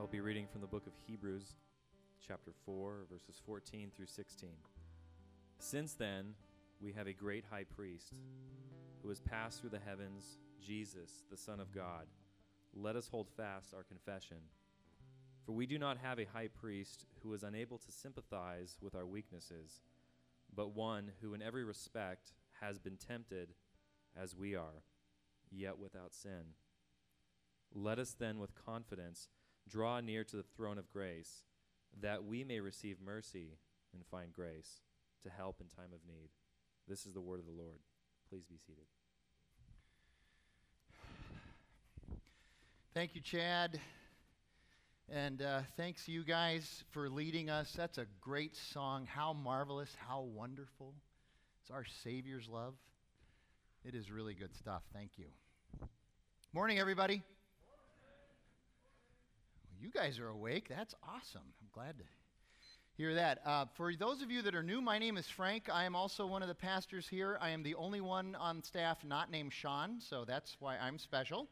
I will be reading from the book of Hebrews, chapter 4, verses 14 through 16. Since then, we have a great high priest who has passed through the heavens, Jesus, the Son of God. Let us hold fast our confession. For we do not have a high priest who is unable to sympathize with our weaknesses, but one who in every respect has been tempted as we are, yet without sin. Let us then with confidence draw near to the throne of grace, that we may receive mercy and find grace to help in time of need. This is the word of the Lord. Please be seated. Thank you, Chad. And uh, thanks you guys for leading us. That's a great song. How marvelous, how wonderful. It's our Savior's love. It is really good stuff. Thank you. Morning, everybody. You guys are awake. That's awesome. I'm glad to hear that. Uh, for those of you that are new, my name is Frank. I am also one of the pastors here. I am the only one on staff not named Sean, so that's why I'm special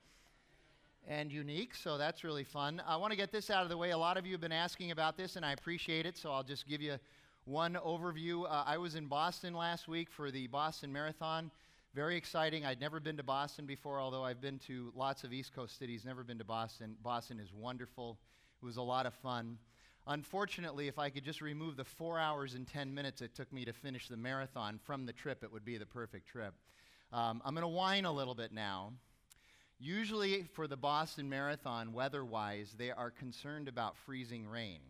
and unique, so that's really fun. I want to get this out of the way. A lot of you have been asking about this, and I appreciate it, so I'll just give you one overview. Uh, I was in Boston last week for the Boston Marathon. Very exciting. I'd never been to Boston before, although I've been to lots of East Coast cities, never been to Boston. Boston is wonderful. It was a lot of fun. Unfortunately, if I could just remove the four hours and 10 minutes it took me to finish the marathon from the trip, it would be the perfect trip. Um, I'm going to whine a little bit now Usually, for the Boston Marathon, weather wise, they are concerned about freezing rain.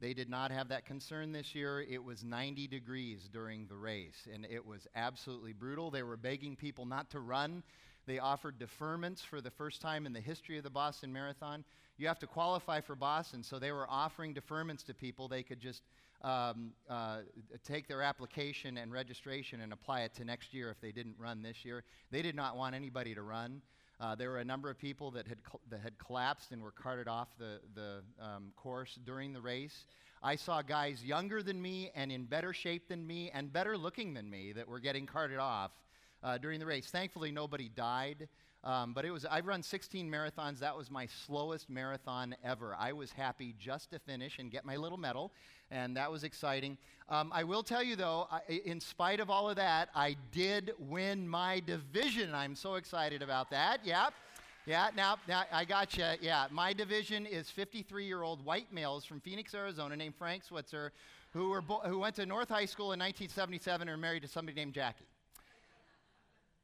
They did not have that concern this year. It was 90 degrees during the race, and it was absolutely brutal. They were begging people not to run. They offered deferments for the first time in the history of the Boston Marathon. You have to qualify for Boston, so they were offering deferments to people. They could just um, uh, take their application and registration and apply it to next year if they didn't run this year. They did not want anybody to run. Uh, there were a number of people that had, that had collapsed and were carted off the, the um, course during the race. I saw guys younger than me and in better shape than me and better looking than me that were getting carted off uh, during the race. Thankfully, nobody died. Um, but it was, I've run 16 marathons. That was my slowest marathon ever. I was happy just to finish and get my little medal, and that was exciting. Um, I will tell you, though, I, in spite of all of that, I did win my division. I'm so excited about that. Yep. Yeah, now, now I got you. Yeah, my division is 53 year old white males from Phoenix, Arizona, named Frank Switzer, who, were bo- who went to North High School in 1977 and married to somebody named Jackie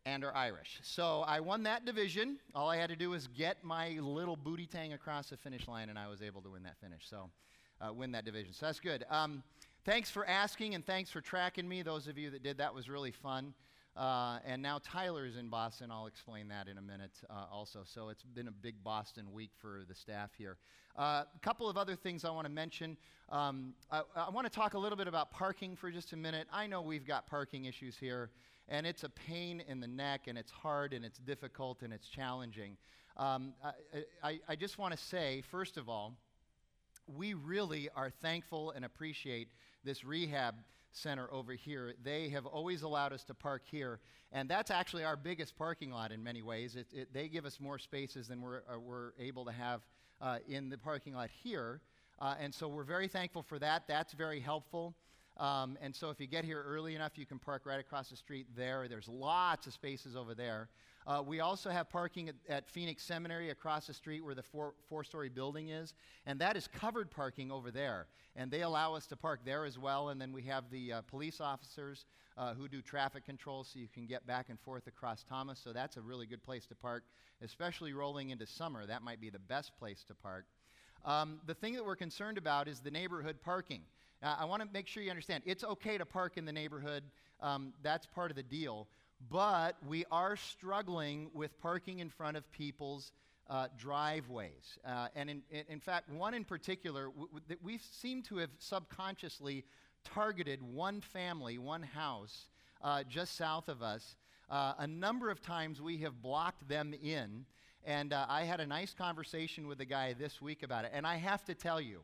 and are Irish. So I won that division. All I had to do was get my little booty tang across the finish line, and I was able to win that finish. So uh, win that division. So that's good. Um, thanks for asking, and thanks for tracking me. Those of you that did that was really fun. Uh, and now Tyler's in Boston. I'll explain that in a minute uh, also. So it's been a big Boston week for the staff here. Uh, a couple of other things I want to mention. Um, I, I want to talk a little bit about parking for just a minute. I know we've got parking issues here and it's a pain in the neck, and it's hard, and it's difficult, and it's challenging. Um, I, I, I just want to say, first of all, we really are thankful and appreciate this rehab center over here. They have always allowed us to park here, and that's actually our biggest parking lot in many ways. It, it, they give us more spaces than we're, uh, we're able to have uh, in the parking lot here. Uh, and so we're very thankful for that. That's very helpful. Um, and so if you get here early enough, you can park right across the street there. There's lots of spaces over there. Uh, we also have parking at, at, Phoenix Seminary across the street where the four, four story building is, and that is covered parking over there. And they allow us to park there as well. And then we have the uh, police officers uh, who do traffic control so you can get back and forth across Thomas. So that's a really good place to park, especially rolling into summer. That might be the best place to park. Um, the thing that we're concerned about is the neighborhood parking. I want to make sure you understand it's okay to park in the neighborhood, um, that's part of the deal. But we are struggling with parking in front of people's uh, driveways. Uh, and in, in, fact, one in particular, w- w- we seem to have subconsciously targeted one family, one house uh, just south of us. Uh, a number of times we have blocked them in. And uh, I had a nice conversation with the guy this week about it. And I have to tell you,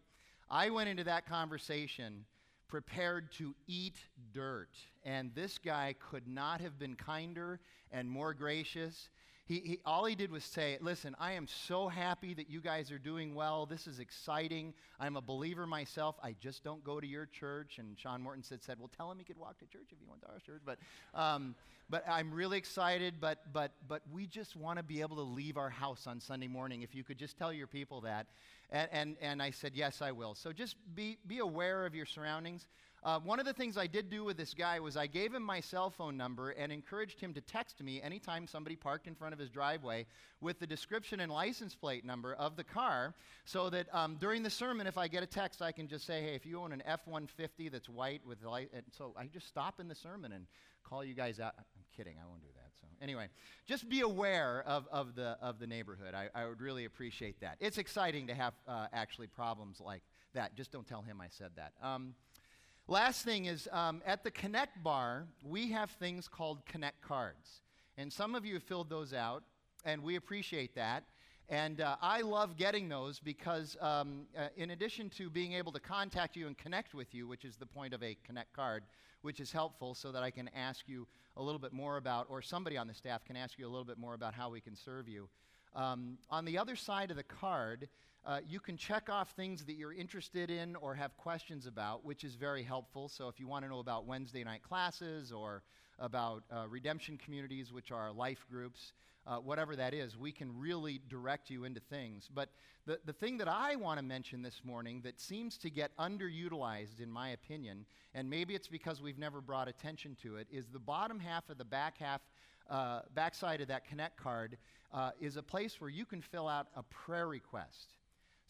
I went into that conversation prepared to eat dirt. And this guy could not have been kinder and more gracious. He, he, all he did was say, Listen, I am so happy that you guys are doing well. This is exciting. I'm a believer myself. I just don't go to your church. And Sean Morton said, said Well, tell him he could walk to church if he went to our church. But, um, but I'm really excited. But, but, but we just want to be able to leave our house on Sunday morning. If you could just tell your people that. And, and, and I said, Yes, I will. So just be, be aware of your surroundings. Uh, one of the things I did do with this guy was I gave him my cell phone number and encouraged him to text me anytime somebody parked in front of his driveway with the description and license plate number of the car so that um, during the sermon, if I get a text, I can just say, hey, if you own an F 150 that's white with light, so I just stop in the sermon and call you guys out. I'm kidding, I won't do that. So, anyway, just be aware of, of, the, of the neighborhood. I, I would really appreciate that. It's exciting to have uh, actually problems like that. Just don't tell him I said that. Um, Last thing is um, at the Connect bar, we have things called Connect cards. And some of you have filled those out, and we appreciate that. And uh, I love getting those because, um, uh, in addition to being able to contact you and connect with you, which is the point of a Connect card, which is helpful so that I can ask you a little bit more about, or somebody on the staff can ask you a little bit more about how we can serve you. Um, on the other side of the card, uh, you can check off things that you're interested in or have questions about, which is very helpful. So if you want to know about Wednesday night classes or about uh, redemption communities, which are life groups, uh, whatever that is, we can really direct you into things. But the, the thing that I want to mention this morning that seems to get underutilized, in my opinion, and maybe it's because we've never brought attention to it, is the bottom half of the back half, uh, backside of that Connect card uh, is a place where you can fill out a prayer request.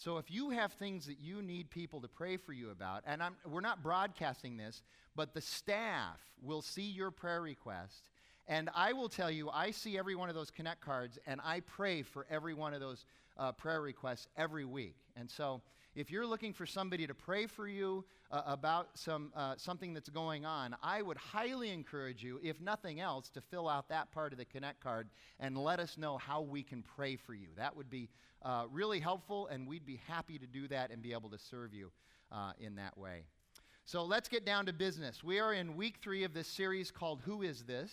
So if you have things that you need people to pray for you about, and I'm, we're not broadcasting this, but the staff will see your prayer request. And I will tell you, I see every one of those Connect cards, and I pray for every one of those uh, prayer requests every week. And so if you're looking for somebody to pray for you uh, about some, uh, something that's going on, I would highly encourage you, if nothing else, to fill out that part of the Connect card and let us know how we can pray for you. That would be uh, really helpful, and we'd be happy to do that and be able to serve you uh, in that way. So let's get down to business. We are in week three of this series called Who Is This?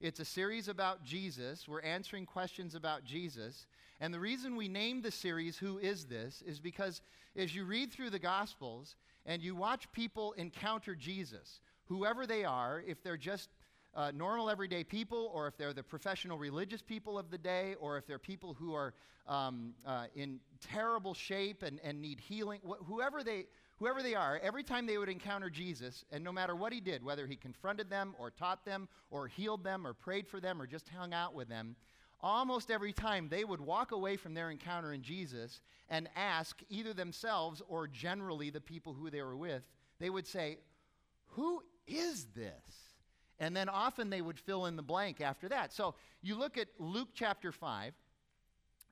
It's a series about Jesus. We're answering questions about Jesus. And the reason we named the series Who Is This is because as you read through the Gospels and you watch people encounter Jesus, whoever they are, if they're just uh, normal everyday people, or if they're the professional religious people of the day, or if they're people who are um, uh, in terrible shape and, and need healing, wh- whoever, they, whoever they are, every time they would encounter Jesus, and no matter what he did, whether he confronted them, or taught them, or healed them, or prayed for them, or just hung out with them, almost every time they would walk away from their encounter in Jesus and ask either themselves or generally the people who they were with, they would say, Who is this? And then often they would fill in the blank after that. So you look at Luke chapter 5.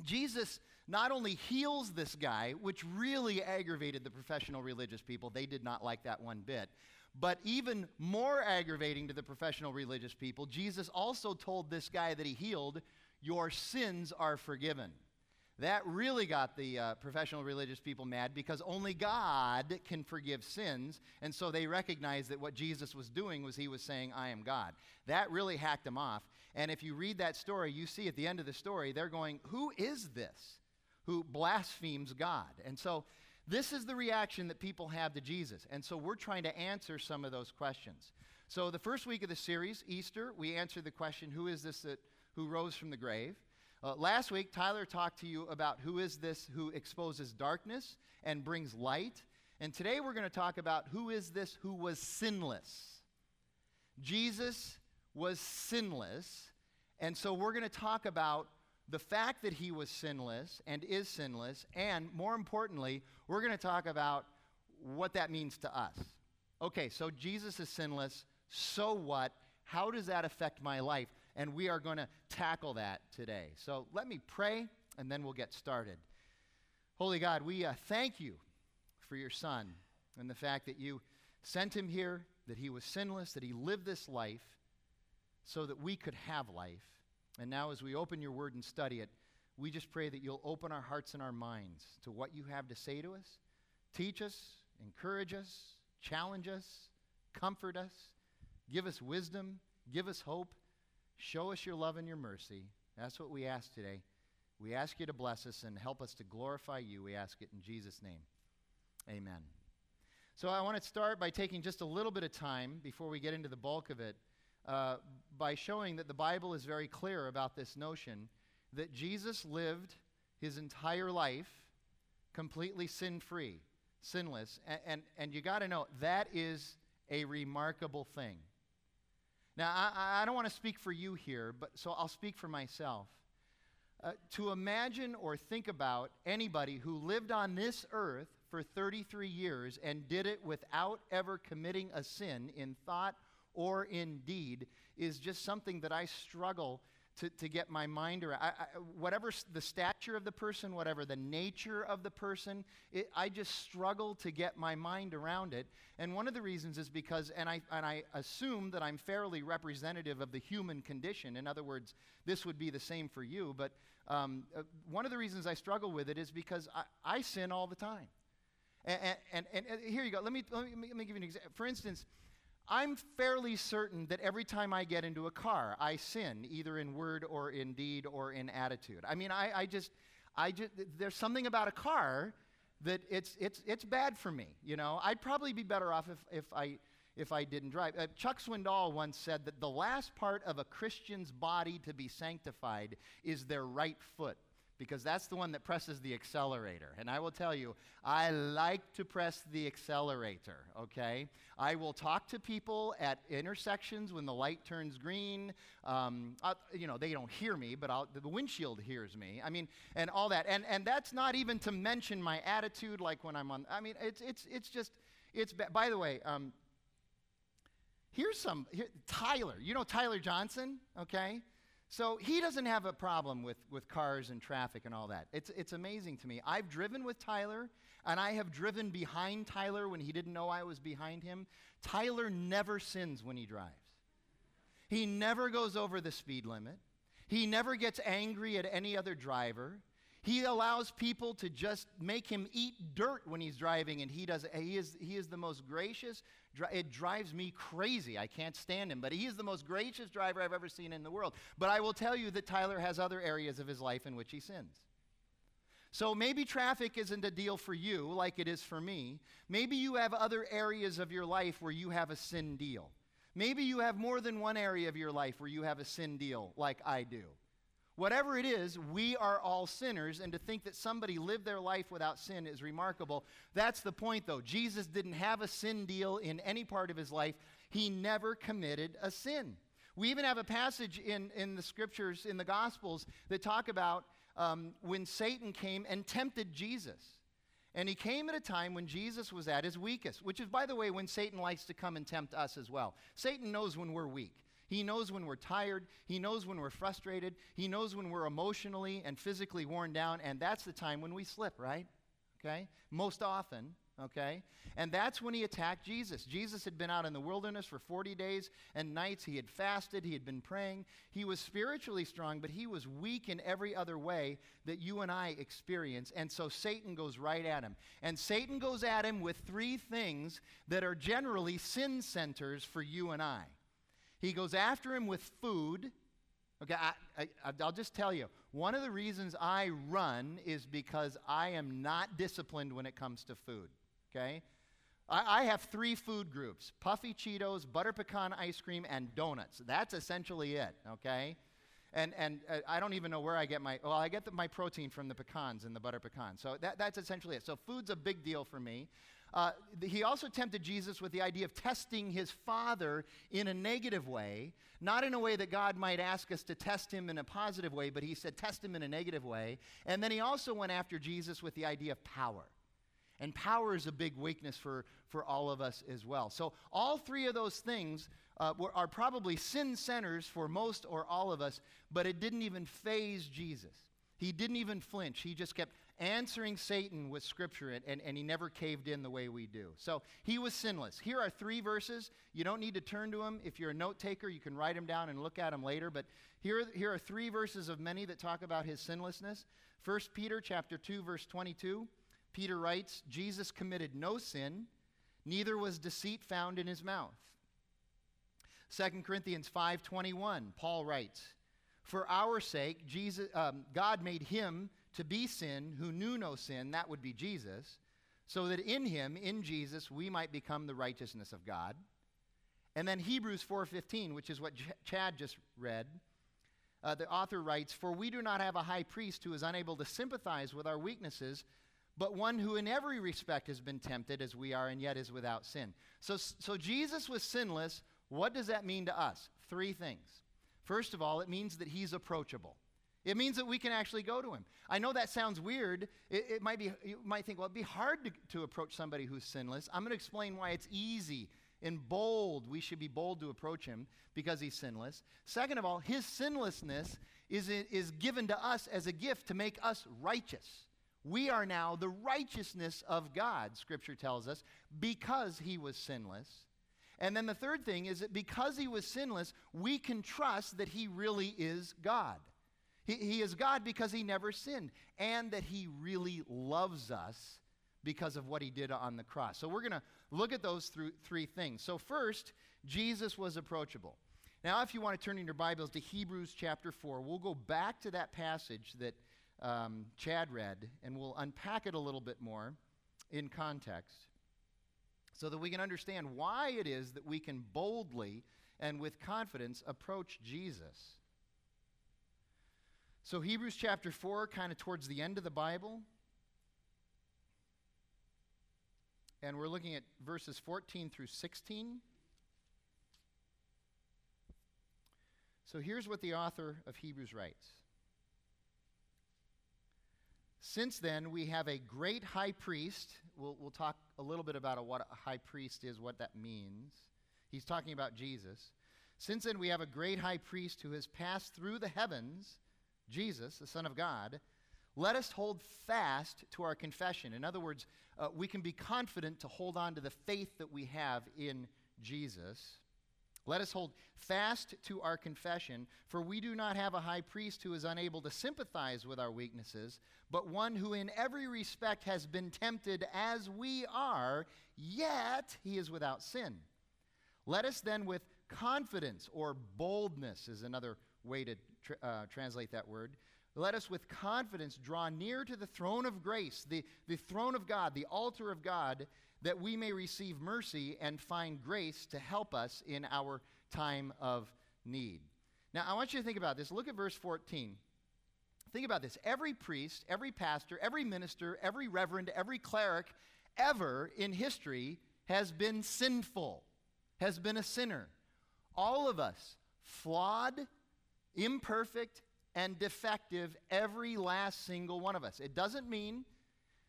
Jesus not only heals this guy, which really aggravated the professional religious people, they did not like that one bit. But even more aggravating to the professional religious people, Jesus also told this guy that he healed, Your sins are forgiven. That really got the uh, professional religious people mad because only God can forgive sins. And so they recognized that what Jesus was doing was he was saying, I am God. That really hacked them off. And if you read that story, you see at the end of the story, they're going, Who is this who blasphemes God? And so this is the reaction that people have to Jesus. And so we're trying to answer some of those questions. So the first week of the series, Easter, we answered the question, Who is this that, who rose from the grave? Uh, last week, Tyler talked to you about who is this who exposes darkness and brings light. And today we're going to talk about who is this who was sinless. Jesus was sinless. And so we're going to talk about the fact that he was sinless and is sinless. And more importantly, we're going to talk about what that means to us. Okay, so Jesus is sinless. So what? How does that affect my life? And we are going to tackle that today. So let me pray, and then we'll get started. Holy God, we uh, thank you for your Son and the fact that you sent him here, that he was sinless, that he lived this life so that we could have life. And now, as we open your word and study it, we just pray that you'll open our hearts and our minds to what you have to say to us. Teach us, encourage us, challenge us, comfort us, give us wisdom, give us hope, Show us your love and your mercy. That's what we ask today. We ask you to bless us and help us to glorify you. We ask it in Jesus' name. Amen. So I want to start by taking just a little bit of time before we get into the bulk of it uh, by showing that the Bible is very clear about this notion that Jesus lived his entire life completely sin free, sinless. And, and, and you got to know that is a remarkable thing. Now, I, I don't want to speak for you here, but so I'll speak for myself. Uh, to imagine or think about anybody who lived on this earth for 33 years and did it without ever committing a sin in thought or in deed is just something that I struggle to, to get my mind around. I, I, whatever the stature of the person, whatever the nature of the person, it, I just struggle to get my mind around it. And one of the reasons is because, and I, and I assume that I'm fairly representative of the human condition. In other words, this would be the same for you. But um, uh, one of the reasons I struggle with it is because I, I sin all the time. And, and, and, and, here you go. Let me, let me, let me give you an example. For instance, I'm fairly certain that every time I get into a car, I sin, either in word or in deed or in attitude. I mean, I, I just, I just, there's something about a car that it's, it's, it's bad for me. You know, I'd probably be better off if, if, I, if I didn't drive. Uh, Chuck Swindoll once said that the last part of a Christian's body to be sanctified is their right foot because that's the one that presses the accelerator. And I will tell you, I like to press the accelerator, okay? I will talk to people at intersections when the light turns green. Um, I, you know, they don't hear me, but I'll, the windshield hears me. I mean, and all that. And, and that's not even to mention my attitude, like when I'm on, I mean, it's, it's, it's just, it's, by the way, um, here's some, here, Tyler, you know Tyler Johnson, okay? So he doesn't have a problem with, with cars and traffic and all that. It's, it's amazing to me. I've driven with Tyler, and I have driven behind Tyler when he didn't know I was behind him. Tyler never sins when he drives. He never goes over the speed limit. He never gets angry at any other driver. He allows people to just make him eat dirt when he's driving, and he does. He is, he is the most gracious. It drives me crazy. I can't stand him, but he is the most gracious driver I've ever seen in the world. But I will tell you that Tyler has other areas of his life in which he sins. So maybe traffic isn't a deal for you like it is for me. Maybe you have other areas of your life where you have a sin deal. Maybe you have more than one area of your life where you have a sin deal like I do. Whatever it is, we are all sinners, and to think that somebody lived their life without sin is remarkable. That's the point, though. Jesus didn't have a sin deal in any part of his life, he never committed a sin. We even have a passage in, in the scriptures, in the Gospels, that talk about um, when Satan came and tempted Jesus. And he came at a time when Jesus was at his weakest, which is, by the way, when Satan likes to come and tempt us as well. Satan knows when we're weak. He knows when we're tired. He knows when we're frustrated. He knows when we're emotionally and physically worn down. And that's the time when we slip, right? Okay? Most often, okay? And that's when he attacked Jesus. Jesus had been out in the wilderness for 40 days and nights. He had fasted, he had been praying. He was spiritually strong, but he was weak in every other way that you and I experience. And so Satan goes right at him. And Satan goes at him with three things that are generally sin centers for you and I. He goes after him with food. Okay, I, I, I'll just tell you, one of the reasons I run is because I am not disciplined when it comes to food. Okay? I, I have three food groups puffy Cheetos, butter pecan ice cream, and donuts. That's essentially it. Okay? and and uh, I don't even know where I get my well I get the, my protein from the pecans and the butter pecan so that, that's essentially it so food's a big deal for me uh, he also tempted Jesus with the idea of testing his father in a negative way, not in a way that God might ask us to test him in a positive way, but he said, test him in a negative way. And then he also went after Jesus with the idea of power. And power is a big weakness for, for all of us as well. So, all three of those things uh, were, are probably sin centers for most or all of us, but it didn't even faze Jesus. He didn't even flinch. He just kept answering Satan with Scripture, and, and, he never caved in the way we do. So he was sinless. Here are three verses. You don't need to turn to them. If you're a note taker, you can write them down and look at them later. But here, here are three verses of many that talk about his sinlessness. 1 Peter chapter 2, verse 22. Peter writes, Jesus committed no sin, neither was deceit found in his mouth. 2 Corinthians 5:21, Paul writes, For our sake, Jesus, um, God made him to be sin who knew no sin, that would be Jesus, so that in him, in Jesus, we might become the righteousness of God. And then Hebrews 4:15, which is what Ch- Chad just read, uh, the author writes, "For we do not have a high priest who is unable to sympathize with our weaknesses, but one who in every respect has been tempted as we are and yet is without sin." So so Jesus was sinless. What does that mean to us? Three things. First of all, it means that he's approachable. It means that we can actually go to him. I know that sounds weird. It, it might be, you might think, well, it'd be hard to, to approach somebody who's sinless. I'm going to explain why it's easy and bold. We should be bold to approach him because he's sinless. Second of all, his sinlessness is, is given to us as a gift to make us righteous. We are now the righteousness of God, Scripture tells us, because he was sinless. And then the third thing is that because he was sinless, we can trust that he really is God. He, he is God because he never sinned, and that he really loves us because of what he did on the cross. So we're going to look at those through three things. So, first, Jesus was approachable. Now, if you want to turn in your Bibles to Hebrews chapter 4, we'll go back to that passage that um, Chad read, and we'll unpack it a little bit more in context so that we can understand why it is that we can boldly and with confidence approach Jesus. So, Hebrews chapter 4, kind of towards the end of the Bible. And we're looking at verses 14 through 16. So, here's what the author of Hebrews writes Since then, we have a great high priest. We'll, we'll talk a little bit about a, what a high priest is, what that means. He's talking about Jesus. Since then, we have a great high priest who has passed through the heavens Jesus, the Son of God, let us hold fast to our confession. In other words, uh, we can be confident to hold on to the faith that we have in Jesus. Let us hold fast to our confession, for we do not have a high priest who is unable to sympathize with our weaknesses, but one who in every respect has been tempted as we are, yet he is without sin. Let us then with confidence or boldness is another way to uh, translate that word. Let us with confidence draw near to the throne of grace, the, the throne of God, the altar of God, that we may receive mercy and find grace to help us in our time of need. Now, I want you to think about this. Look at verse 14. Think about this. Every priest, every pastor, every minister, every reverend, every cleric ever in history has been sinful, has been a sinner. All of us, flawed, imperfect and defective, every last single one of us. It doesn't mean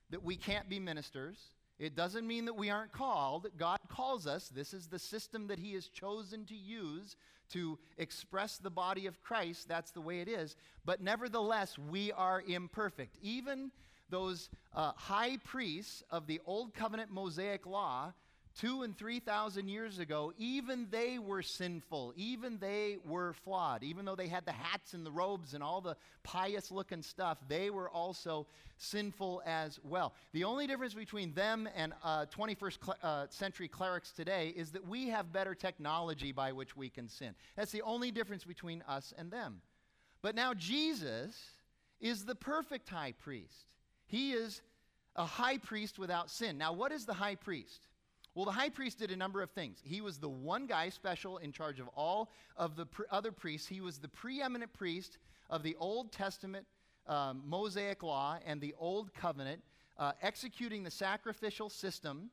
that we can't be ministers. It doesn't mean that we aren't called. God calls us. This is the system that He has chosen to use to express the body of Christ. That's the way it is. But nevertheless, we are imperfect. Even those uh, high priests of the Old Covenant Mosaic Law two and three thousand years ago, even they were sinful. Even they were flawed. Even though they had the hats and the robes and all the pious looking stuff, they were also sinful as well. The only difference between them and uh, 21st cl- uh, century clerics today is that we have better technology by which we can sin. That's the only difference between us and them. But now Jesus is the perfect high priest. He is a high priest without sin. Now, what is the high priest? Well, the high priest did a number of things. He was the one guy special in charge of all of the other priests. He was the preeminent priest of the Old Testament um, Mosaic law and the Old Covenant, uh, executing the sacrificial system.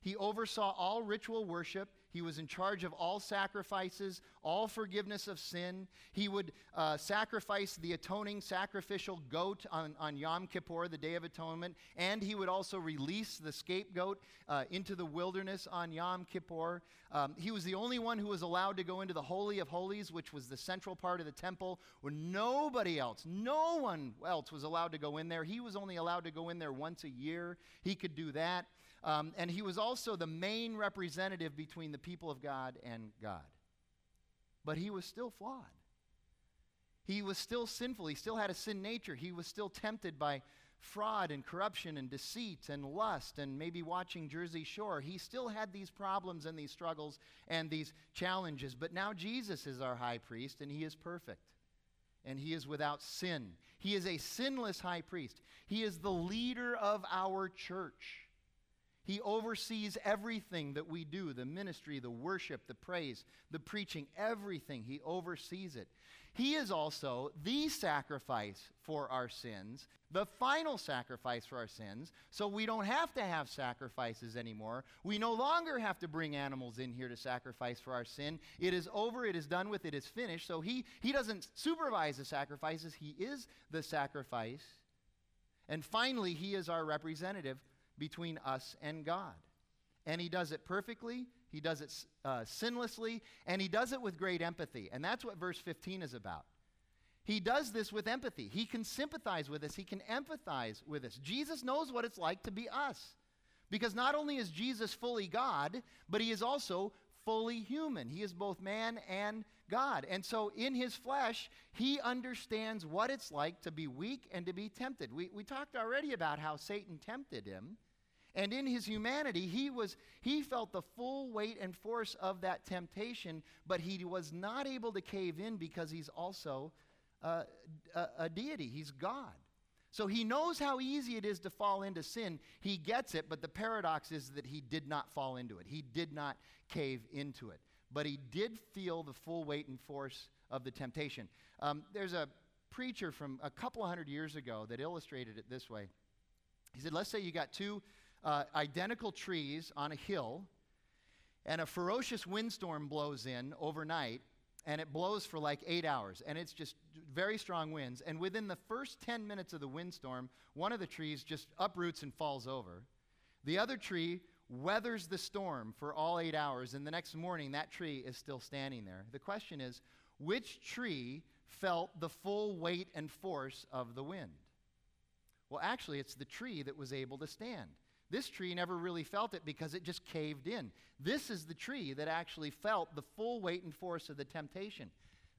He oversaw all ritual worship. He was in charge of all sacrifices, all forgiveness of sin. He would uh, sacrifice the atoning sacrificial goat on, on Yom Kippur, the Day of Atonement, and he would also release the scapegoat uh, into the wilderness on Yom Kippur. Um, he was the only one who was allowed to go into the Holy of Holies, which was the central part of the temple, where nobody else, no one else was allowed to go in there. He was only allowed to go in there once a year. He could do that. Um, and he was also the main representative between the people of God and God. But he was still flawed. He was still sinful. He still had a sin nature. He was still tempted by fraud and corruption and deceit and lust and maybe watching Jersey Shore. He still had these problems and these struggles and these challenges. But now Jesus is our high priest and he is perfect. and he is without sin. He is a sinless high priest. He is the leader of our church. He oversees everything that we do the ministry, the worship, the praise, the preaching, everything. He oversees it. He is also the sacrifice for our sins, the final sacrifice for our sins, so we don't have to have sacrifices anymore. We no longer have to bring animals in here to sacrifice for our sin. It is over, it is done with, it is finished. So he, he doesn't supervise the sacrifices, he is the sacrifice. And finally, he is our representative between us and God. And he does it perfectly, he does it uh, sinlessly, and he does it with great empathy. And that's what verse 15 is about. He does this with empathy. He can sympathize with us, he can empathize with us. Jesus knows what it's like to be us. Because not only is Jesus fully God, but he is also fully human. He is both man and God. And so in his flesh, he understands what it's like to be weak and to be tempted. We, we talked already about how Satan tempted him. And in his humanity, he, was, he felt the full weight and force of that temptation, but he was not able to cave in because he's also a, a deity. He's God. So he knows how easy it is to fall into sin. He gets it, but the paradox is that he did not fall into it. He did not cave into it. But he did feel the full weight and force of the temptation. Um, there's a preacher from a couple hundred years ago that illustrated it this way. He said, Let's say you got two uh, identical trees on a hill, and a ferocious windstorm blows in overnight, and it blows for like eight hours, and it's just very strong winds. And within the first 10 minutes of the windstorm, one of the trees just uproots and falls over. The other tree weathers the storm for all eight hours, and the next morning, that tree is still standing there. The question is which tree felt the full weight and force of the wind? Well, actually, it's the tree that was able to stand. This tree never really felt it because it just caved in. This is the tree that actually felt the full weight and force of the temptation.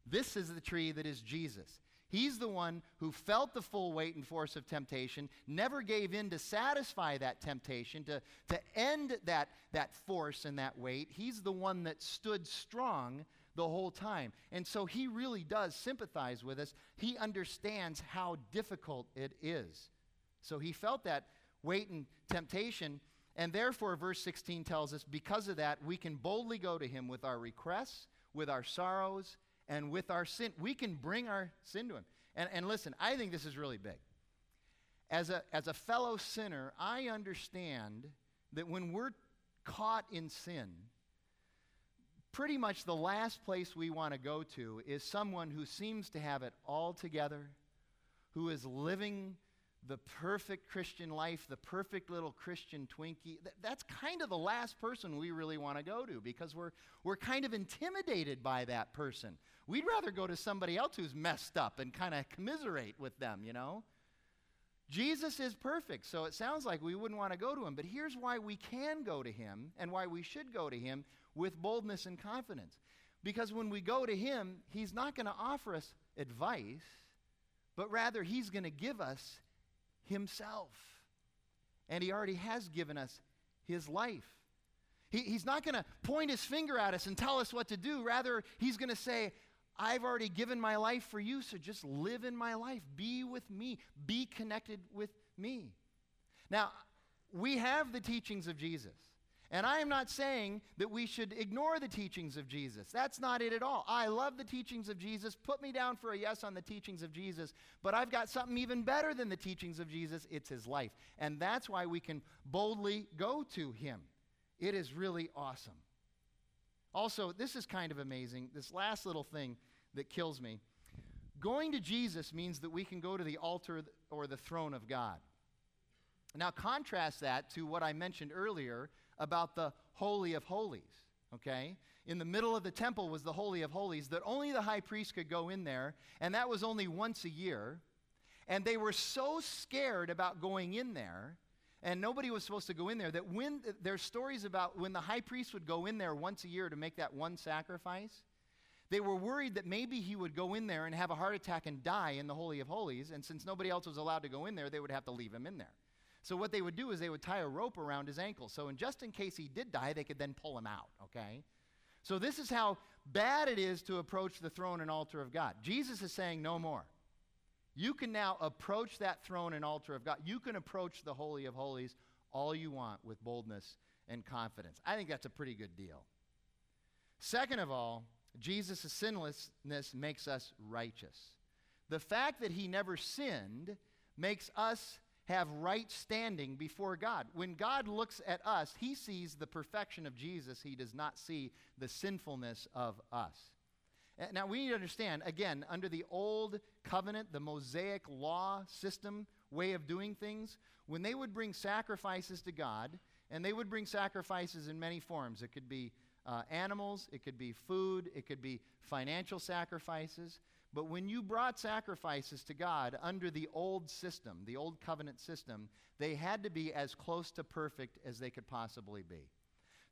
This is the tree that is Jesus. He's the one who felt the full weight and force of temptation, never gave in to satisfy that temptation, to, to end that, that force and that weight. He's the one that stood strong the whole time. And so he really does sympathize with us. He understands how difficult it is. So he felt that weight and temptation. And therefore, verse 16 tells us, because of that, we can boldly go to him with our requests, with our sorrows, and with our sin. We can bring our sin to him. And, and listen, I think this is really big. As a, as a fellow sinner, I understand that when we're caught in sin, pretty much the last place we want to go to is someone who seems to have it all together, who is living the perfect Christian life, the perfect little Christian Twinkie, th- that's kind of the last person we really want to go to because we're, we're kind of intimidated by that person. We'd rather go to somebody else who's messed up and kind of commiserate with them, you know? Jesus is perfect, so it sounds like we wouldn't want to go to him. But here's why we can go to him and why we should go to him with boldness and confidence. Because when we go to him, he's not going to offer us advice, but rather he's going to give us himself. And he already has given us his life. He, he's not going to point his finger at us and tell us what to do. Rather, he's going to say, I've already given my life for you, so just live in my life. Be with me. Be connected with me. Now, we have the teachings of Jesus. And I am not saying that we should ignore the teachings of Jesus. That's not it at all. I love the teachings of Jesus. Put me down for a yes on the teachings of Jesus. But I've got something even better than the teachings of Jesus it's his life. And that's why we can boldly go to him. It is really awesome. Also, this is kind of amazing. This last little thing that kills me. Going to Jesus means that we can go to the altar or the throne of God. Now, contrast that to what I mentioned earlier about the Holy of Holies, okay? In the middle of the temple was the Holy of Holies that only the high priest could go in there, and that was only once a year. And they were so scared about going in there, and nobody was supposed to go in there, that when there's stories about when the high priest would go in there once a year to make that one sacrifice, they were worried that maybe he would go in there and have a heart attack and die in the Holy of Holies, and since nobody else was allowed to go in there, they would have to leave him in there. So what they would do is they would tie a rope around his ankle. So in just in case he did die, they could then pull him out, okay? So this is how bad it is to approach the throne and altar of God. Jesus is saying no more. You can now approach that throne and altar of God. You can approach the Holy of Holies all you want with boldness and confidence. I think that's a pretty good deal. Second of all, Jesus' sinlessness makes us righteous. The fact that he never sinned makes us have right standing before God. When God looks at us, he sees the perfection of Jesus, he does not see the sinfulness of us. Uh, now, we need to understand, again, under the old covenant, the Mosaic law system way of doing things, when they would bring sacrifices to God, and they would bring sacrifices in many forms. It could be uh, animals, it could be food, it could be financial sacrifices. But when you brought sacrifices to God under the old system, the old covenant system, they had to be as close to perfect as they could possibly be.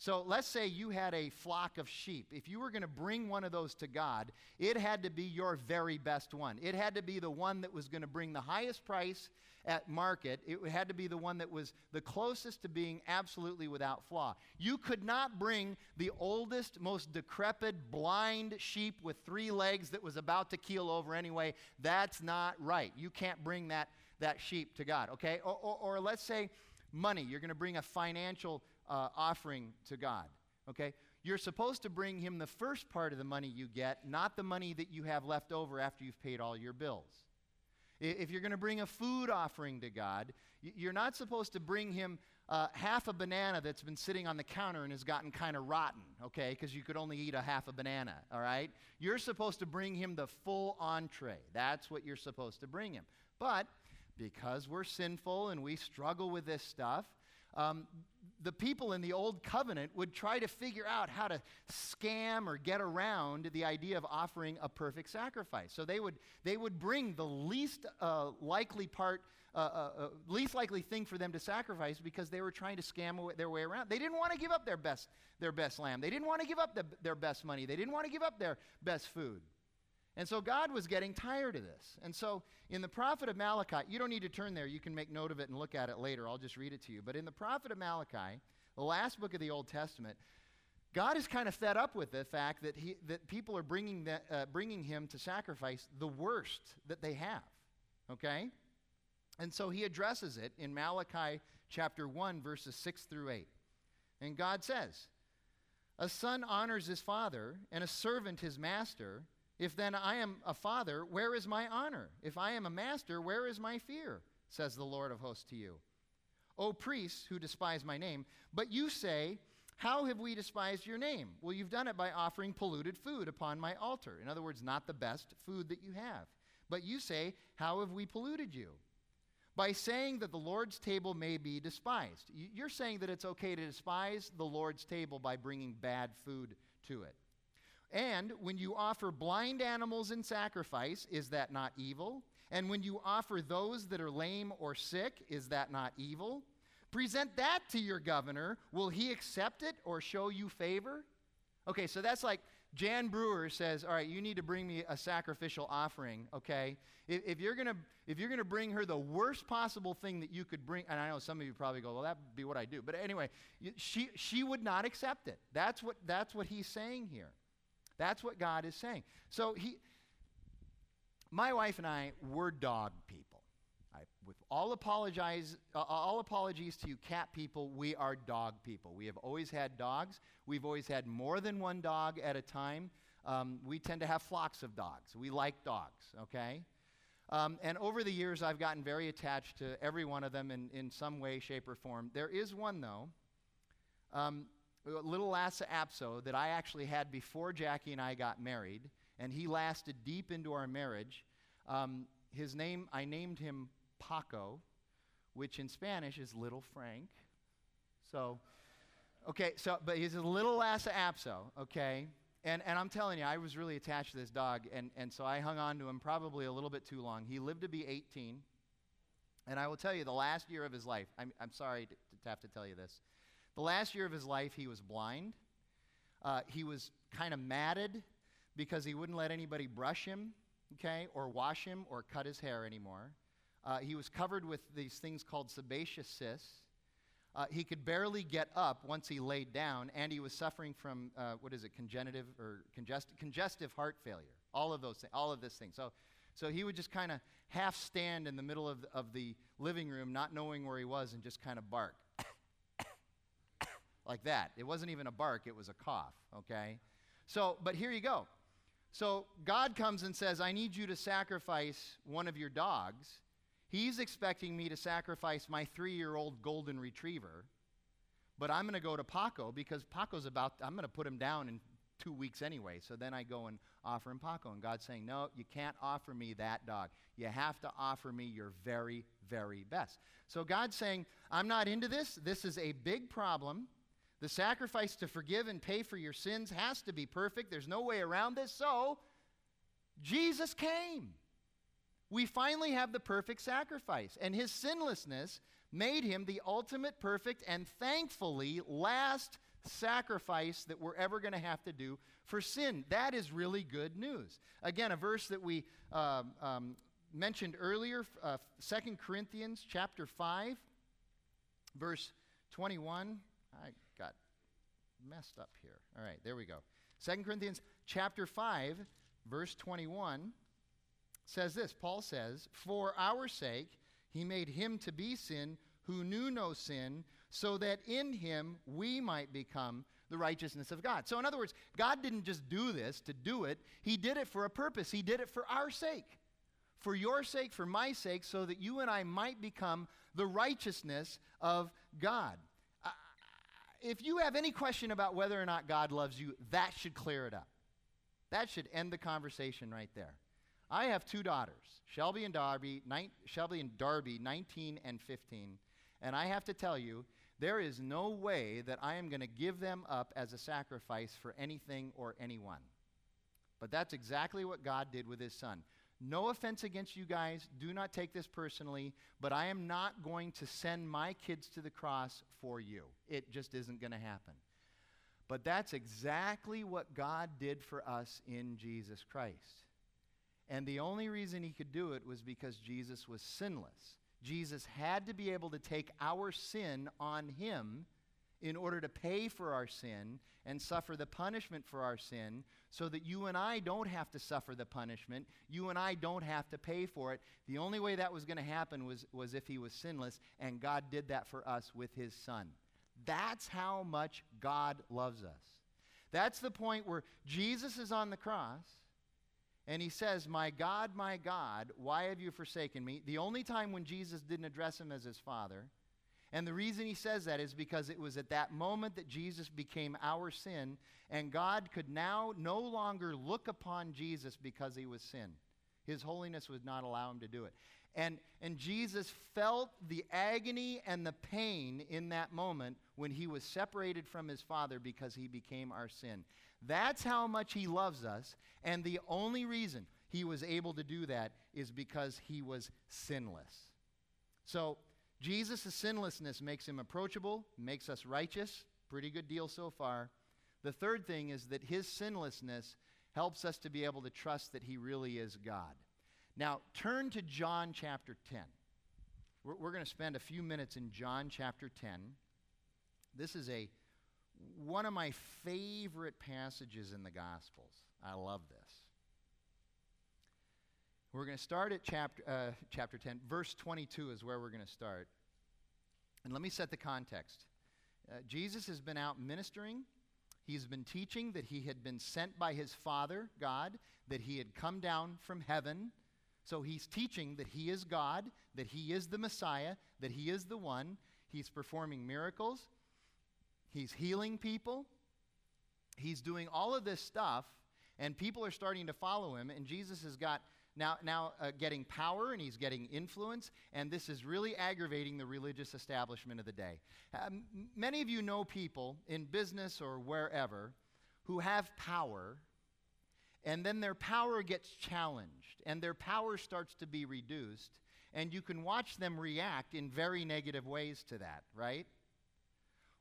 So let's say you had a flock of sheep. If you were going to bring one of those to God, it had to be your very best one. It had to be the one that was going to bring the highest price at market. It had to be the one that was the closest to being absolutely without flaw. You could not bring the oldest, most decrepit, blind sheep with three legs that was about to keel over anyway. That's not right. You can't bring that, that sheep to God, okay? Or, or, or let's say money. You're going to bring a financial uh, offering to God. Okay? You're supposed to bring him the first part of the money you get, not the money that you have left over after you've paid all your bills. If you're going to bring a food offering to God, you're not supposed to bring him uh, half a banana that's been sitting on the counter and has gotten kind of rotten, okay, because you could only eat a half a banana, all right? You're supposed to bring him the full entree. That's what you're supposed to bring him. But because we're sinful and we struggle with this stuff, um, the people in the old covenant would try to figure out how to scam or get around the idea of offering a perfect sacrifice. So they would, they would bring the least uh, likely part, uh, uh, uh least likely thing for them to sacrifice because they were trying to scam their way around. They didn't want to give up their best, their best lamb. They didn't want to give up the, their best money. They didn't want to give up their best food. And so God was getting tired of this. And so in the prophet of Malachi, you don't need to turn there. You can make note of it and look at it later. I'll just read it to you. But in the prophet of Malachi, the last book of the Old Testament, God is kind of fed up with the fact that, he, that people are bringing, that, uh, bringing him to sacrifice the worst that they have. Okay? And so he addresses it in Malachi chapter 1, verses 6 through 8. And God says, A son honors his father, and a servant his master. If then I am a father, where is my honor? If I am a master, where is my fear? Says the Lord of hosts to you. O priests who despise my name, but you say, How have we despised your name? Well, you've done it by offering polluted food upon my altar. In other words, not the best food that you have. But you say, How have we polluted you? By saying that the Lord's table may be despised. You're saying that it's okay to despise the Lord's table by bringing bad food to it. And when you offer blind animals in sacrifice, is that not evil? And when you offer those that are lame or sick, is that not evil? Present that to your governor. Will he accept it or show you favor? Okay, so that's like Jan Brewer says, "All right, you need to bring me a sacrificial offering." Okay, if, if you're you're gonna bring her the worst possible thing that you could bring, and I know some of you probably go, "Well, that'd be what I do," but anyway, she she would not accept it. That's what that's what he's saying here. That's what God is saying. So he, my wife and I, were dog people. I, with all apologize, uh, all apologies to you cat people, we are dog people. We have always had dogs. We've always had more than one dog at a time. Um, we tend to have flocks of dogs. We like dogs, okay? Um, and over the years, I've gotten very attached to every one of them in, in some way, shape, or form. There is one, though. Um, little Lhasa Apso that I actually had before Jackie and I got married, and he lasted deep into our marriage. Um, his name, I named him Paco, which in Spanish is Little Frank. So, okay, so, but he's a little Lhasa Apso, okay? And, and I'm telling you, I was really attached to this dog, and, and so I hung on to him probably a little bit too long. He lived to be 18. And I will tell you, the last year of his life, I'm, I'm sorry to, to have to tell you this, the last year of his life, he was blind. Uh, he was kind of matted because he wouldn't let anybody brush him, okay, or wash him or cut his hair anymore. Uh, he was covered with these things called sebaceous cysts. Uh, he could barely get up once he laid down, and he was suffering from uh, what is it, congenitive or congest- congestive heart failure. All of those, things, all of this thing. So, so he would just kind of half stand in the middle of the, of the living room, not knowing where he was, and just kind of bark like that. It wasn't even a bark; it was a cough. Okay. So, but here you go. So God comes and says, "I need you to sacrifice one of your dogs." He's expecting me to sacrifice my three year old golden retriever, but I'm going to go to Paco because Paco's about, I'm going to put him down in two weeks anyway. So then I go and offer him Paco. And God's saying, No, you can't offer me that dog. You have to offer me your very, very best. So God's saying, I'm not into this. This is a big problem. The sacrifice to forgive and pay for your sins has to be perfect. There's no way around this. So Jesus came we finally have the perfect sacrifice. And his sinlessness made him the ultimate, perfect, and thankfully last sacrifice that we're ever going to have to do for sin. That is really good news. Again, a verse that we um, um, mentioned earlier, uh, 2 Corinthians chapter 5, verse 21. Messed up here. All right, there we go. 2 Corinthians chapter 5, verse 21 says this Paul says, For our sake, he made him to be sin who knew no sin, so that in him we might become the righteousness of God. So, in other words, God didn't just do this to do it, he did it for a purpose. He did it for our sake, for your sake, for my sake, so that you and I might become the righteousness of God. If you have any question about whether or not God loves you, that should clear it up. That should end the conversation right there. I have two daughters, Shelby and Darby, Shelby and Darby, 19 and 15, and I have to tell you, there is no way that I am going to give them up as a sacrifice for anything or anyone. But that's exactly what God did with his son. No offense against you guys. Do not take this personally, but I am not going to send my kids to the cross for you. It just isn't going to happen. But that's exactly what God did for us in Jesus Christ. And the only reason he could do it was because Jesus was sinless. Jesus had to be able to take our sin on him in order to pay for our sin and suffer the punishment for our sin so that you and I don't have to suffer the punishment. You and I don't have to pay for it. The only way that was going to happen was, was if he was sinless, and God did that for us with his son. That's how much God loves us. That's the point where Jesus is on the cross and he says, My God, my God, why have you forsaken me? The only time when Jesus didn't address him as his father. And the reason he says that is because it was at that moment that Jesus became our sin, and God could now no longer look upon Jesus because he was sin. His holiness would not allow him to do it. And, and Jesus felt the agony and the pain in that moment when he was separated from his Father because he became our sin. That's how much he loves us. And the only reason he was able to do that is because he was sinless. So, Jesus' sinlessness makes him approachable, makes us righteous. Pretty good deal so far. The third thing is that his sinlessness helps us to be able to trust that he really is God. Now, turn to John chapter 10. We're, we're going to spend a few minutes in John chapter 10. This is a one of my favorite passages in the Gospels. I love this. We're going to start at chapter, uh, chapter 10. Verse 22 is where we're going to start. And let me set the context. Uh, Jesus has been out ministering. He's been teaching that he had been sent by his Father, God, that he had come down from heaven. So he's teaching that he is God, that he is the Messiah, that he is the one. He's performing miracles. He's healing people. He's doing all of this stuff, and people are starting to follow him. And Jesus has got now, now uh, getting power and he's getting influence, and this is really aggravating the religious establishment of the day. Um, many of you know people in business or wherever who have power, and then their power gets challenged, and their power starts to be reduced, and you can watch them react in very negative ways to that, right?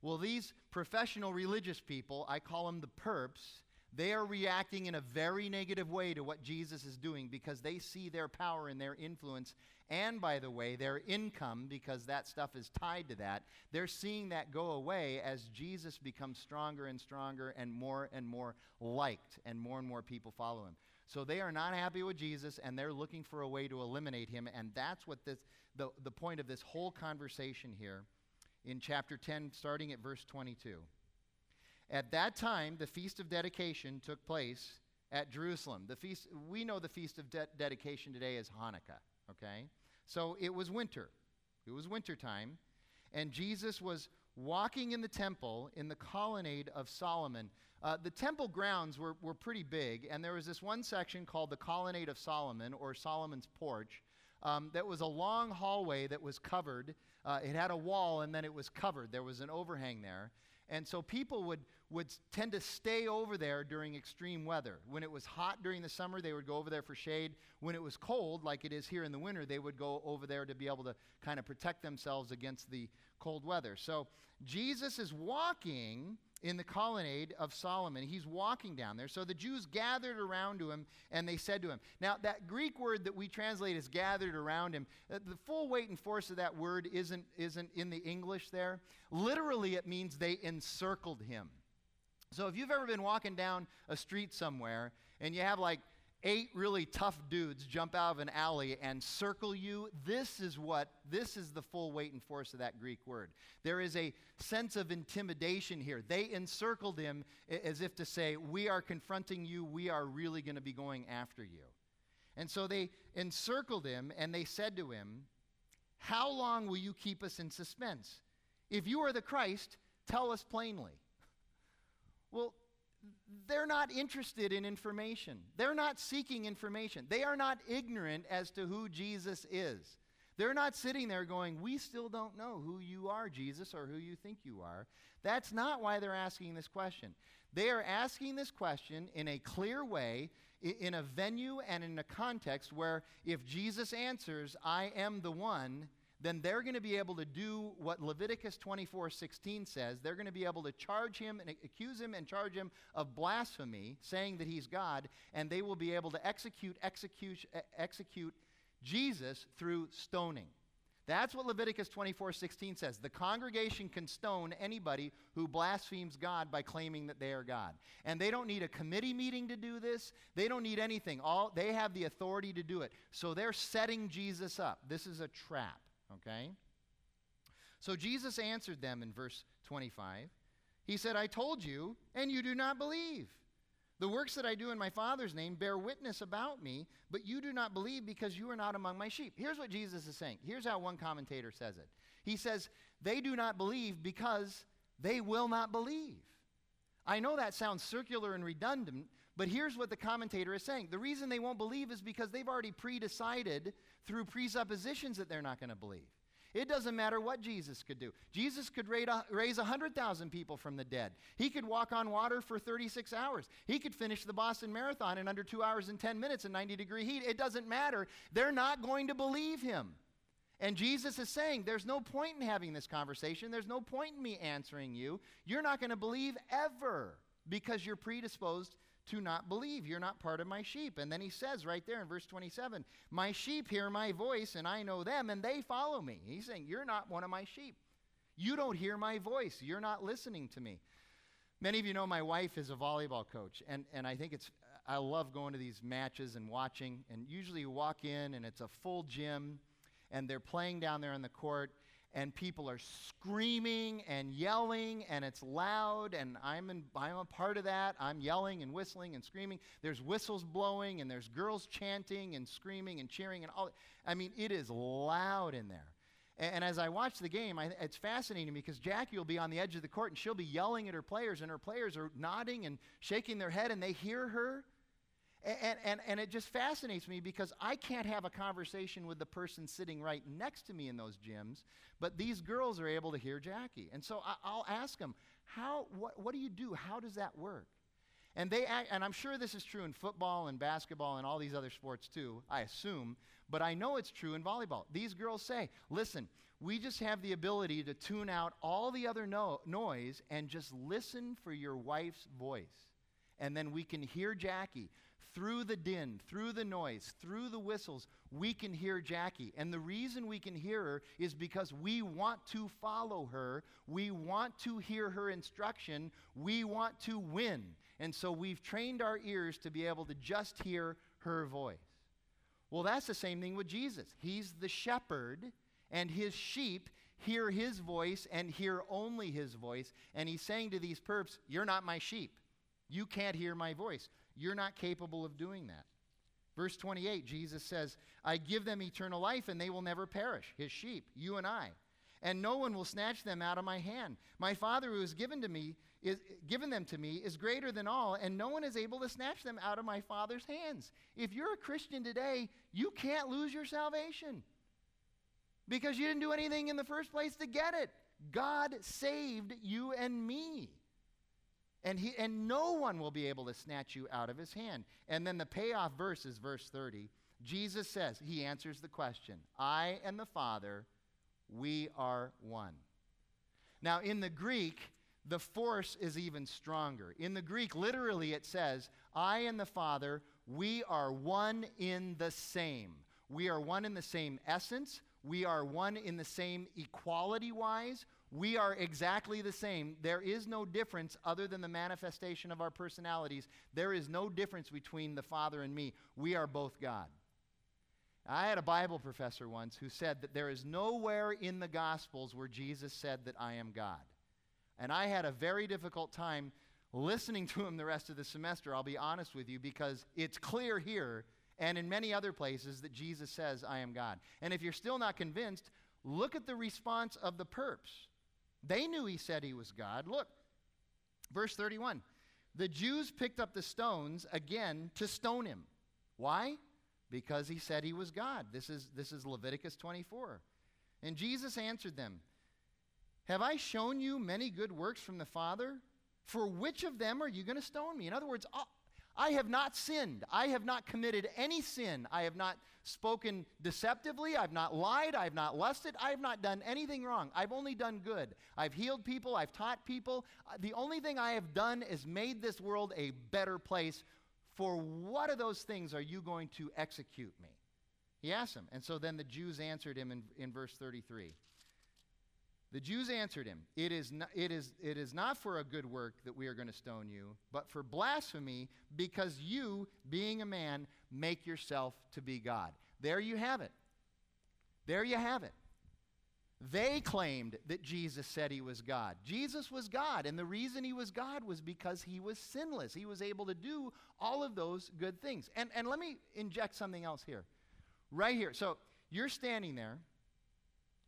Well, these professional religious people, I call them the perps, they are reacting in a very negative way to what Jesus is doing because they see their power and their influence and, by the way, their income, because that stuff is tied to that. They're seeing that go away as Jesus becomes stronger and stronger and more and more liked, and more and more people follow him. So they are not happy with Jesus, and they're looking for a way to eliminate him. And that's what this, the, the point of this whole conversation here in chapter 10, starting at verse 22. At that time, the feast of dedication took place at Jerusalem. The feast, we know the feast of de- dedication today as Hanukkah, okay? So it was winter. It was winter time, and Jesus was walking in the temple in the colonnade of Solomon. Uh, the temple grounds were, were pretty big, and there was this one section called the colonnade of Solomon, or Solomon's porch, um, that was a long hallway that was covered. Uh, it had a wall, and then it was covered. There was an overhang there. And so people would, would tend to stay over there during extreme weather. When it was hot during the summer, they would go over there for shade. When it was cold, like it is here in the winter, they would go over there to be able to kind of protect themselves against the cold weather. So Jesus is walking in the colonnade of Solomon. He's walking down there. So the Jews gathered around to him and they said to him, Now, that Greek word that we translate as gathered around him, uh, the full weight and force of that word isn't, isn't in the English there. Literally, it means they encircled him. So if you've ever been walking down a street somewhere and you have like eight really tough dudes jump out of an alley and circle you, this is what, this is the full weight and force of that Greek word. There is a sense of intimidation here. They encircled him as if to say, We are confronting you, we are really going to be going after you. And so they encircled him and they said to him, How long will you keep us in suspense? If you are the Christ, tell us plainly. Well, they're not interested in information. They're not seeking information. They are not ignorant as to who Jesus is. They're not sitting there going, We still don't know who you are, Jesus, or who you think you are. That's not why they're asking this question. They are asking this question in a clear way, in a venue and in a context where if Jesus answers, I am the one, then they're going to be able to do what Leviticus 24 16 says. They're going to be able to charge him and accuse him and charge him of blasphemy, saying that he's God, and they will be able to execute, execute, execute Jesus through stoning. That's what Leviticus 24 16 says. The congregation can stone anybody who blasphemes God by claiming that they are God. And they don't need a committee meeting to do this. They don't need anything. All, they have the authority to do it. So they're setting Jesus up. This is a trap. Okay? So Jesus answered them in verse 25. He said, I told you, and you do not believe. The works that I do in my Father's name bear witness about me, but you do not believe because you are not among my sheep. Here's what Jesus is saying. Here's how one commentator says it He says, They do not believe because they will not believe. I know that sounds circular and redundant, but here's what the commentator is saying. The reason they won't believe is because they've already pre decided through presuppositions that they're not going to believe. It doesn't matter what Jesus could do. Jesus could raise 100,000 people from the dead. He could walk on water for 36 hours. He could finish the Boston Marathon in under two hours and 10 minutes in 90 degree heat. It doesn't matter. They're not going to believe him. And Jesus is saying, There's no point in having this conversation. There's no point in me answering you. You're not going to believe ever because you're predisposed to not believe. You're not part of my sheep. And then he says right there in verse 27 My sheep hear my voice, and I know them, and they follow me. He's saying, You're not one of my sheep. You don't hear my voice. You're not listening to me. Many of you know my wife is a volleyball coach, and, and I think it's, I love going to these matches and watching. And usually you walk in, and it's a full gym, and they're playing down there on the court, and people are screaming and yelling and it's loud and I'm, in, I'm a part of that. I'm yelling and whistling and screaming. There's whistles blowing and there's girls chanting and screaming and cheering and all i mean it is loud in there. And, and as i watch the game I, it's fascinating because jackie will be on the edge of the court and she'll be yelling at her players and her players are nodding and shaking their head and they hear her and, and, and it just fascinates me because I can't have a conversation with the person sitting right next to me in those gyms, but these girls are able to hear Jackie. And so I, will ask them, how, what, what do you do? How does that work? And they act, and I'm sure this is true in football and basketball and all these other sports too, I assume, but I know it's true in volleyball. These girls say, listen, we just have the ability to tune out all the other no- noise and just listen for your wife's voice. And then we can hear Jackie through the din, through the noise, through the whistles, we can hear Jackie. And the reason we can hear her is because we want to follow her. We want to hear her instruction. We want to win. And so we've trained our ears to be able to just hear her voice. Well, that's the same thing with Jesus. He's the shepherd, and his sheep hear his voice and hear only his voice. And he's saying to these perps, You're not my sheep. You can't hear my voice. You're not capable of doing that. Verse 28, Jesus says, I give them eternal life and they will never perish, his sheep, you and I. And no one will snatch them out of my hand. My Father who has given to me is given them to me is greater than all, and no one is able to snatch them out of my Father's hands. If you're a Christian today, you can't lose your salvation because you didn't do anything in the first place to get it. God saved you and me. And, he, and no one will be able to snatch you out of his hand. And then the payoff verse is verse 30. Jesus says, He answers the question I and the Father, we are one. Now, in the Greek, the force is even stronger. In the Greek, literally, it says, I and the Father, we are one in the same. We are one in the same essence. We are one in the same equality wise. We are exactly the same. There is no difference other than the manifestation of our personalities. There is no difference between the Father and me. We are both God. I had a Bible professor once who said that there is nowhere in the Gospels where Jesus said that I am God. And I had a very difficult time listening to him the rest of the semester, I'll be honest with you, because it's clear here and in many other places that Jesus says, I am God. And if you're still not convinced, look at the response of the perps. They knew he said he was God. Look, verse 31. The Jews picked up the stones again to stone him. Why? Because he said he was God. This is, this is Leviticus 24. And Jesus answered them Have I shown you many good works from the Father? For which of them are you going to stone me? In other words, I have not sinned. I have not committed any sin. I have not spoken deceptively. I've not lied. I've not lusted. I have not done anything wrong. I've only done good. I've healed people. I've taught people. Uh, the only thing I have done is made this world a better place. For what of those things are you going to execute me? He asked him. And so then the Jews answered him in, in verse 33. The Jews answered him, it is, not, it, is, it is not for a good work that we are going to stone you, but for blasphemy, because you, being a man, make yourself to be God. There you have it. There you have it. They claimed that Jesus said he was God. Jesus was God, and the reason he was God was because he was sinless. He was able to do all of those good things. And, and let me inject something else here. Right here. So you're standing there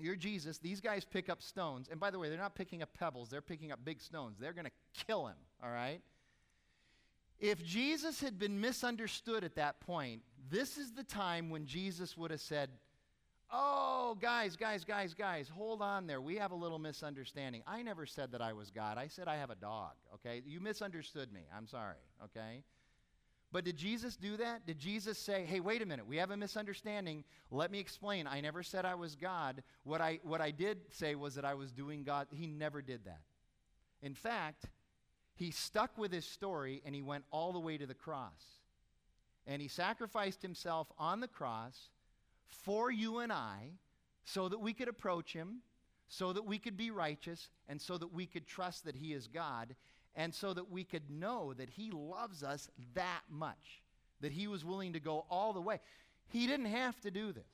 you're Jesus. These guys pick up stones. And by the way, they're not picking up pebbles, they're picking up big stones. They're going to kill him, all right? If Jesus had been misunderstood at that point, this is the time when Jesus would have said, Oh, guys, guys, guys, guys, hold on there. We have a little misunderstanding. I never said that I was God. I said I have a dog, okay? You misunderstood me. I'm sorry, okay? But did Jesus do that? Did Jesus say, hey, wait a minute, we have a misunderstanding. Let me explain. I never said I was God. What I, what I did say was that I was doing God. He never did that. In fact, he stuck with his story and he went all the way to the cross. And he sacrificed himself on the cross for you and I so that we could approach him, so that we could be righteous, and so that we could trust that he is God and so that we could know that He loves us that much, that He was willing to go all the way. He didn't have to do this.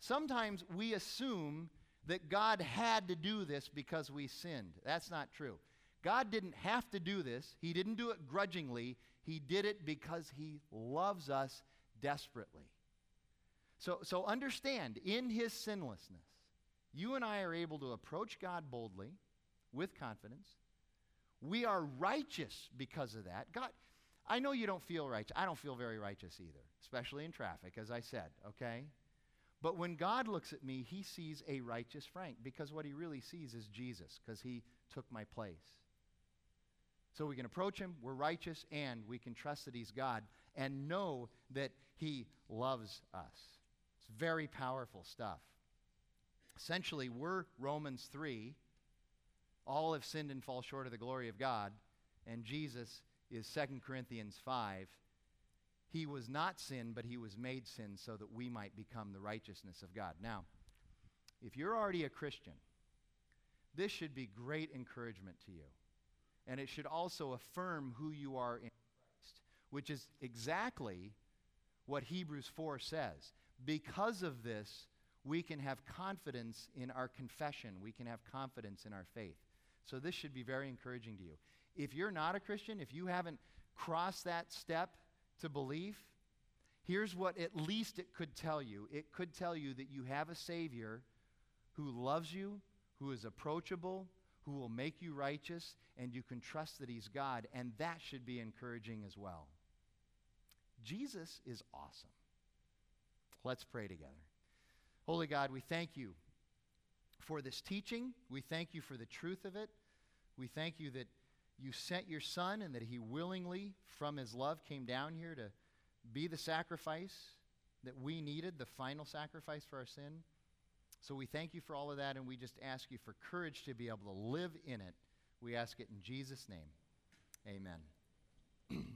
Sometimes we assume that God had to do this because we sinned. That's not true. God didn't have to do this, He didn't do it grudgingly. He did it because He loves us desperately. So, so understand, in His sinlessness, you and I are able to approach God boldly with confidence we are righteous because of that. God, I know you don't feel righteous. I don't feel very righteous either, especially in traffic, as I said, okay? But when God looks at me, he sees a righteous Frank because what he really sees is Jesus because he took my place. So we can approach him, we're righteous, and we can trust that he's God and know that he loves us. It's very powerful stuff. Essentially, we're Romans 3 all have sinned and fall short of the glory of God. And Jesus is 2 Corinthians 5. he was not sin, but he was made sin so that we might become the righteousness of God. Now, if you're already a Christian, this should be great encouragement to you. And it should also affirm who you are in Christ, which is exactly what Hebrews 4 says. Because of this, we can have confidence in our confession, we can have confidence in our faith. So, this should be very encouraging to you. If you're not a Christian, if you haven't crossed that step to belief, here's what at least it could tell you it could tell you that you have a Savior who loves you, who is approachable, who will make you righteous, and you can trust that He's God, and that should be encouraging as well. Jesus is awesome. Let's pray together. Holy God, we thank you for this teaching. We thank you for the truth of it. We thank you that you sent your Son and that He willingly, from His love, came down here to be the sacrifice that we needed, the final sacrifice for our sin. So we thank you for all of that, and we just ask you for courage to be able to live in it. We ask it in Jesus' name. Amen.